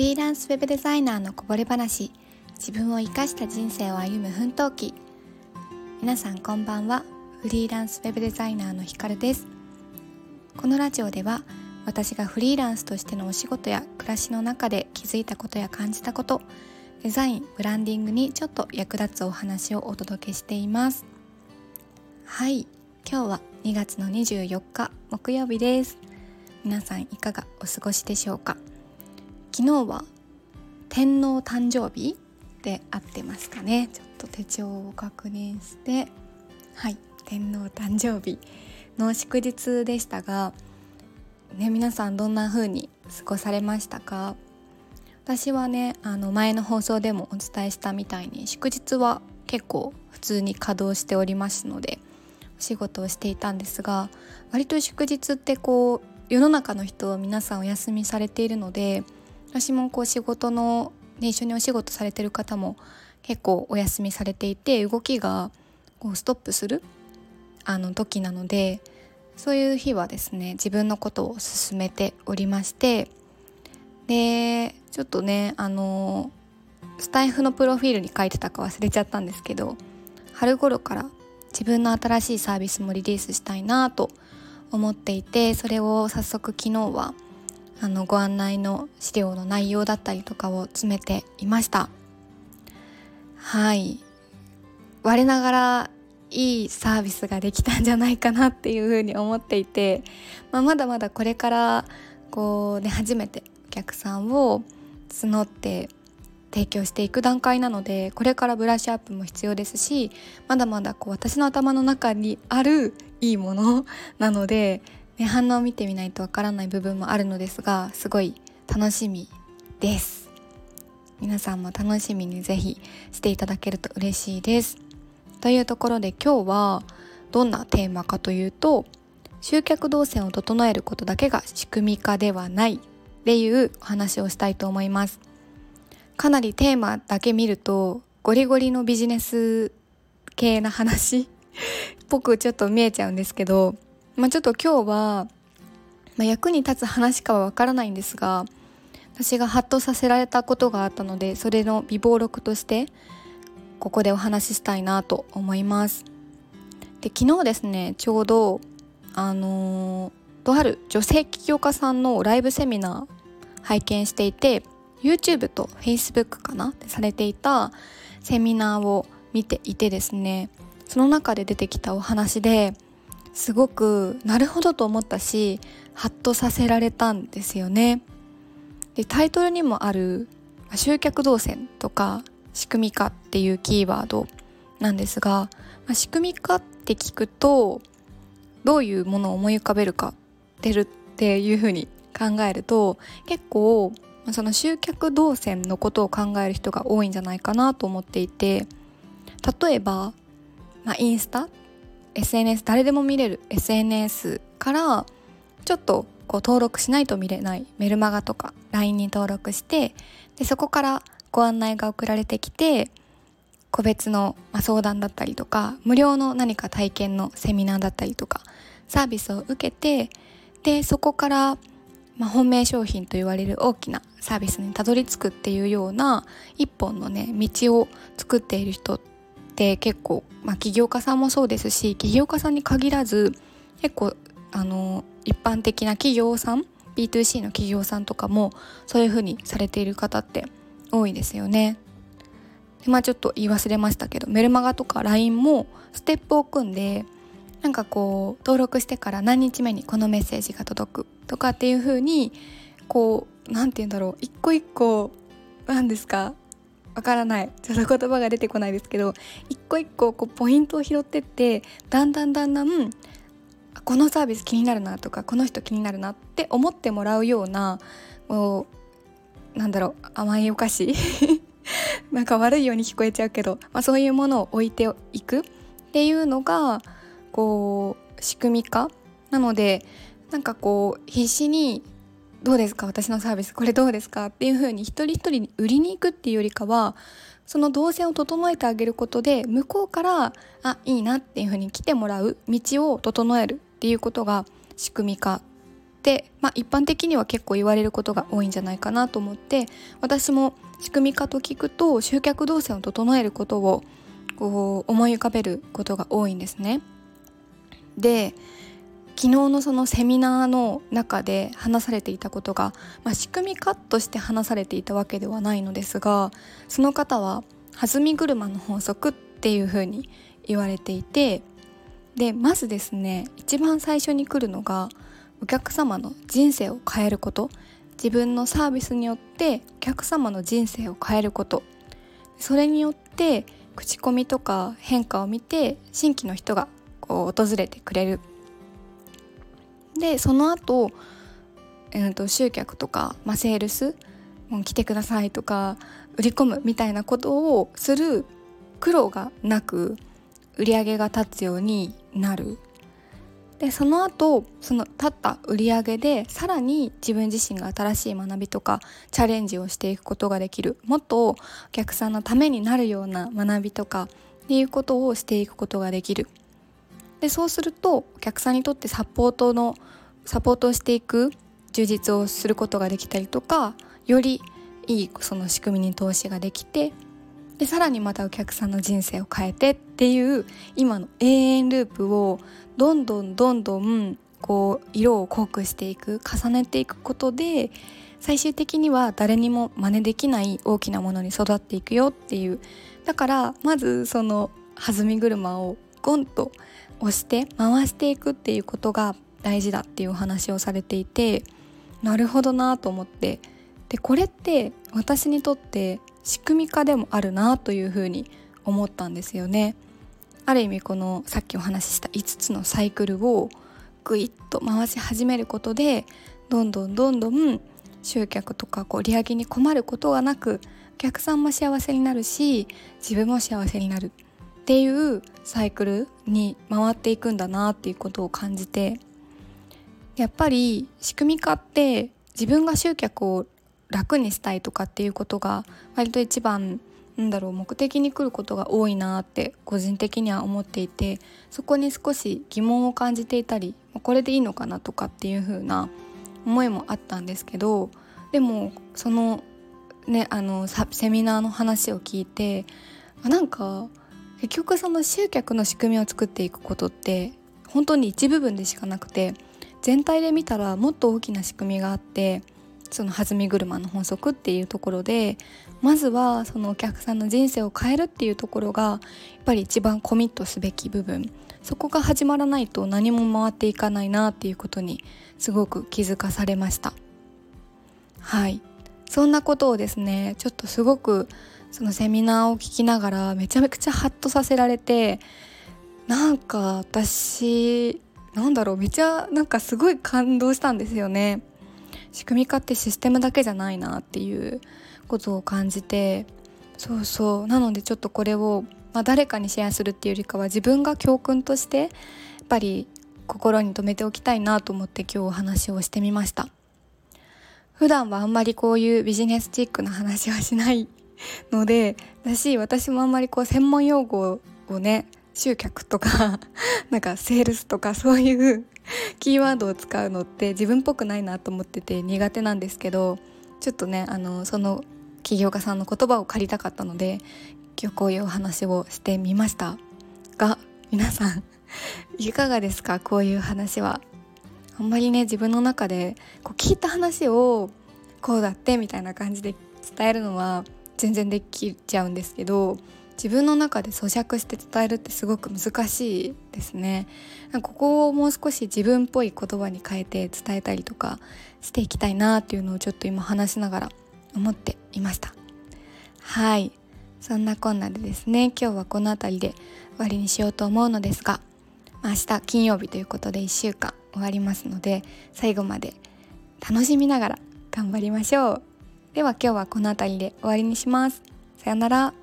リーランスウェブデザイナーのこぼれ話。自分を生かした人生を歩む奮闘記。皆さんこんばんは。フリーランスウェブデザイナーのひかるです。このラジオでは私がフリーランスとしてのお仕事や暮らしの中で気づいたことや感じたことデザインブランディングにちょっと役立つお話をお届けしています。はい。今日は2月の24日木曜日です。皆さんいかがお過ごしでしょうか？昨日は天皇誕生日で合ってますかね。ちょっと手帳を確認してはい天皇誕生日の祝日でしたがね皆さんどんな風に過ごされましたか？私はねあの前の放送でもお伝えしたみたいに祝日は結構普通に稼働しておりますのでお仕事をしていたんですが割と祝日ってこう世の中の人皆さんお休みされているので私もこう仕事の、ね、一緒にお仕事されてる方も結構お休みされていて動きがこうストップするあの時なのでそういう日はですね自分のことを進めておりましてでちょっとねあのスタイフのプロフィールに書いてたか忘れちゃったんですけど春頃から自分の新しいサービスもリリースしたいなと思っていてそれを早速昨日はあのご案内の資料の内容だったりとかを詰めていました。はい。我ながらいいサービスができたんじゃないかなっていうふうに思っていて、まあ、まだまだこれからこうね初めてお客さんを募って提供していく段階なのでこれからブラッシュアップも必要ですしまだまだこう私の頭の中にあるいいものなので、反応を見てみないとわからない部分もあるのですがすごい楽しみです。皆さんも楽しみにぜひしていただけると嬉しいです。というところで今日はどんなテーマかというと集客動線を整えることだけが仕組み化ではないっていうお話をしたいと思います。かなりテーマだけ見るとゴリゴリのビジネス系な話っぽくちょっと見えちゃうんですけどまあ、ちょっと今日は、まあ、役に立つ話かはわからないんですが私がハッとさせられたことがあったのでそれの微暴録としてここでお話ししたいなと思います。で昨日ですねちょうどあのー、とある女性起業家さんのライブセミナー拝見していて YouTube と Facebook かな？されていたセミナーを見ていてですねその中で出てきたお話ですごくなるほどと思ったしハッとさせられたんですよね。でタイトルにもある集客動線とか仕組み化っていうキーワードなんですが、まあ、仕組み化って聞くとどういうものを思い浮かべるか出るっていうふうに考えると結構その集客動線のことを考える人が多いんじゃないかなと思っていて例えば、まあ、インスタ SNS 誰でも見れる SNS からちょっとこう登録しないと見れないメルマガとか LINE に登録してでそこからご案内が送られてきて個別の相談だったりとか無料の何か体験のセミナーだったりとかサービスを受けてでそこから、まあ、本命商品と言われる大きなサービスにたどり着くっていうような一本のね道を作っている人って結構、まあ、起業家さんもそうですし起業家さんに限らず結構あの一般的な企業さん B2C の企業さんとかもそういう風にされている方って多いですよね。でまあちょっと言い忘れましたけどメルマガとか LINE もステップを組んでなんかこう登録してから何日目にこのメッセージが届くとかっていう風にこう何て言うんだろう一個一個何ですかわからない。ちょっと言葉が出てこないですけど一個一個こうポイントを拾ってってだんだんだんだんこのサービス気になるなとかこの人気になるなって思ってもらうようなもうなんだろう甘いお菓子 なんか悪いように聞こえちゃうけど、まあ、そういうものを置いていくっていうのがこう仕組み化なのでなんかこう必死にどうですか？私のサービス。これどうですか？っていう風に一人一人に売りに行くっていうよりかはその動線を整えてあげることで向こうからあいいなっていう風に来てもらう道を整えるっていうことが仕組み化。で、まあ、一般的には結構言われることが多いんじゃないかなと思って私も仕組み化と聞くと集客動線を整えることをこう思い浮かべることが多いんですね。で昨日のそのセミナーの中で話されていたことが、まあ、仕組み化として話されていたわけではないのですがその方は弾み車の法則っていうふうに言われていてでまずですね一番最初に来るのがお客様の人生を変えること。自分のサービスによってお客様の人生を変えること。それによって口コミとか変化を見て新規の人がこう訪れてくれる。でその後、えー、と集客とか、まあ、セールスもう来てくださいとか売り込むみたいなことをする苦労がなく売り上げが立つようになる。でその後その立った売り上げでさらに自分自身が新しい学びとかチャレンジをしていくことができる。もっとお客さんのためになるような学びとかっていうことをしていくことができる。でそうするとお客さんにとってサポートのサポートをしていく充実をすることができたりとかよりいいその仕組みに投資ができてでさらにまたお客さんの人生を変えてっていう今の永遠ループをどんどんどんどんこう色を濃くしていく重ねていくことで最終的には誰にも真似できない大きなものに育っていくよっていう。だからまずその弾み車をゴンと押して回していくっていうことが大事だっていうお話をされていてなるほどなと思ってでこれって私にとって仕組み化でもあるなというふうに思ったんですよね。ある意味このさっきお話しした5つのサイクルをグイッと回し始めることでどんどんどんどん集客とかこう売り上げに困ることがなくお客さんも幸せになるし自分も幸せになるっていうサイクルに回っていくんだなっていうことを感じてやっぱり仕組み化って自分が集客を楽にしたいとかっていうことが割と一番なんだろう目的に来ることが多いなって個人的には思っていてそこに少し疑問を感じていたりこれでいいのかなとかっていう風な思いもあったんですけどでもそのねあのセミナーの話を聞いてなんか結局その集客の仕組みを作っていくことって本当に一部分でしかなくて全体で見たらもっと大きな仕組みがあってその弾み車の法則っていうところでまずはそのお客さんの人生を変えるっていうところがやっぱり一番コミットすべき部分。そこが始まらないと何も回っていかないなっていうことにすごく気づかされました。はい。そんなことをですねちょっとすごくそのセミナーを聞きながらめちゃめちゃハッとさせられてなんか私なんだろうめちゃなんかすごい感動したんですよね。仕組み化ってシステムだけじゃないなっていうことを感じてそうそう。なのでちょっとこれを、まあ、誰かにシェアするっていうよりかは自分が教訓としてやっぱり心に留めておきたいなと思って今日お話をしてみました。普段はあんまりこういうビジネスチックな話はしないのでだし私もあんまりこう専門用語をね集客とか なんかセールスとかそういう キーワードを使うのって自分っぽくないなと思ってて苦手なんですけどちょっとねあのその起業家さんの言葉を借りたかったので今日こういうお話をしてみました。が皆さん いかがですか？こういう話は。あんまりね自分の中でこう聞いた話をこうだってみたいな感じで伝えるのは全然できちゃうんですけど自分の中で咀嚼して伝えるってすごく難しいですね。ここをもう少し自分っぽい言葉に変えて伝えたりとかしていきたいなっていうのをちょっと今話しながら思っていました。はい。そんなこんなでですね今日はこの辺りで終わりにしようと思うのですが明日金曜日ということで1週間終わりますので最後まで楽しみながら頑張りましょう。では今日はこの辺りで終わりにします。さよなら。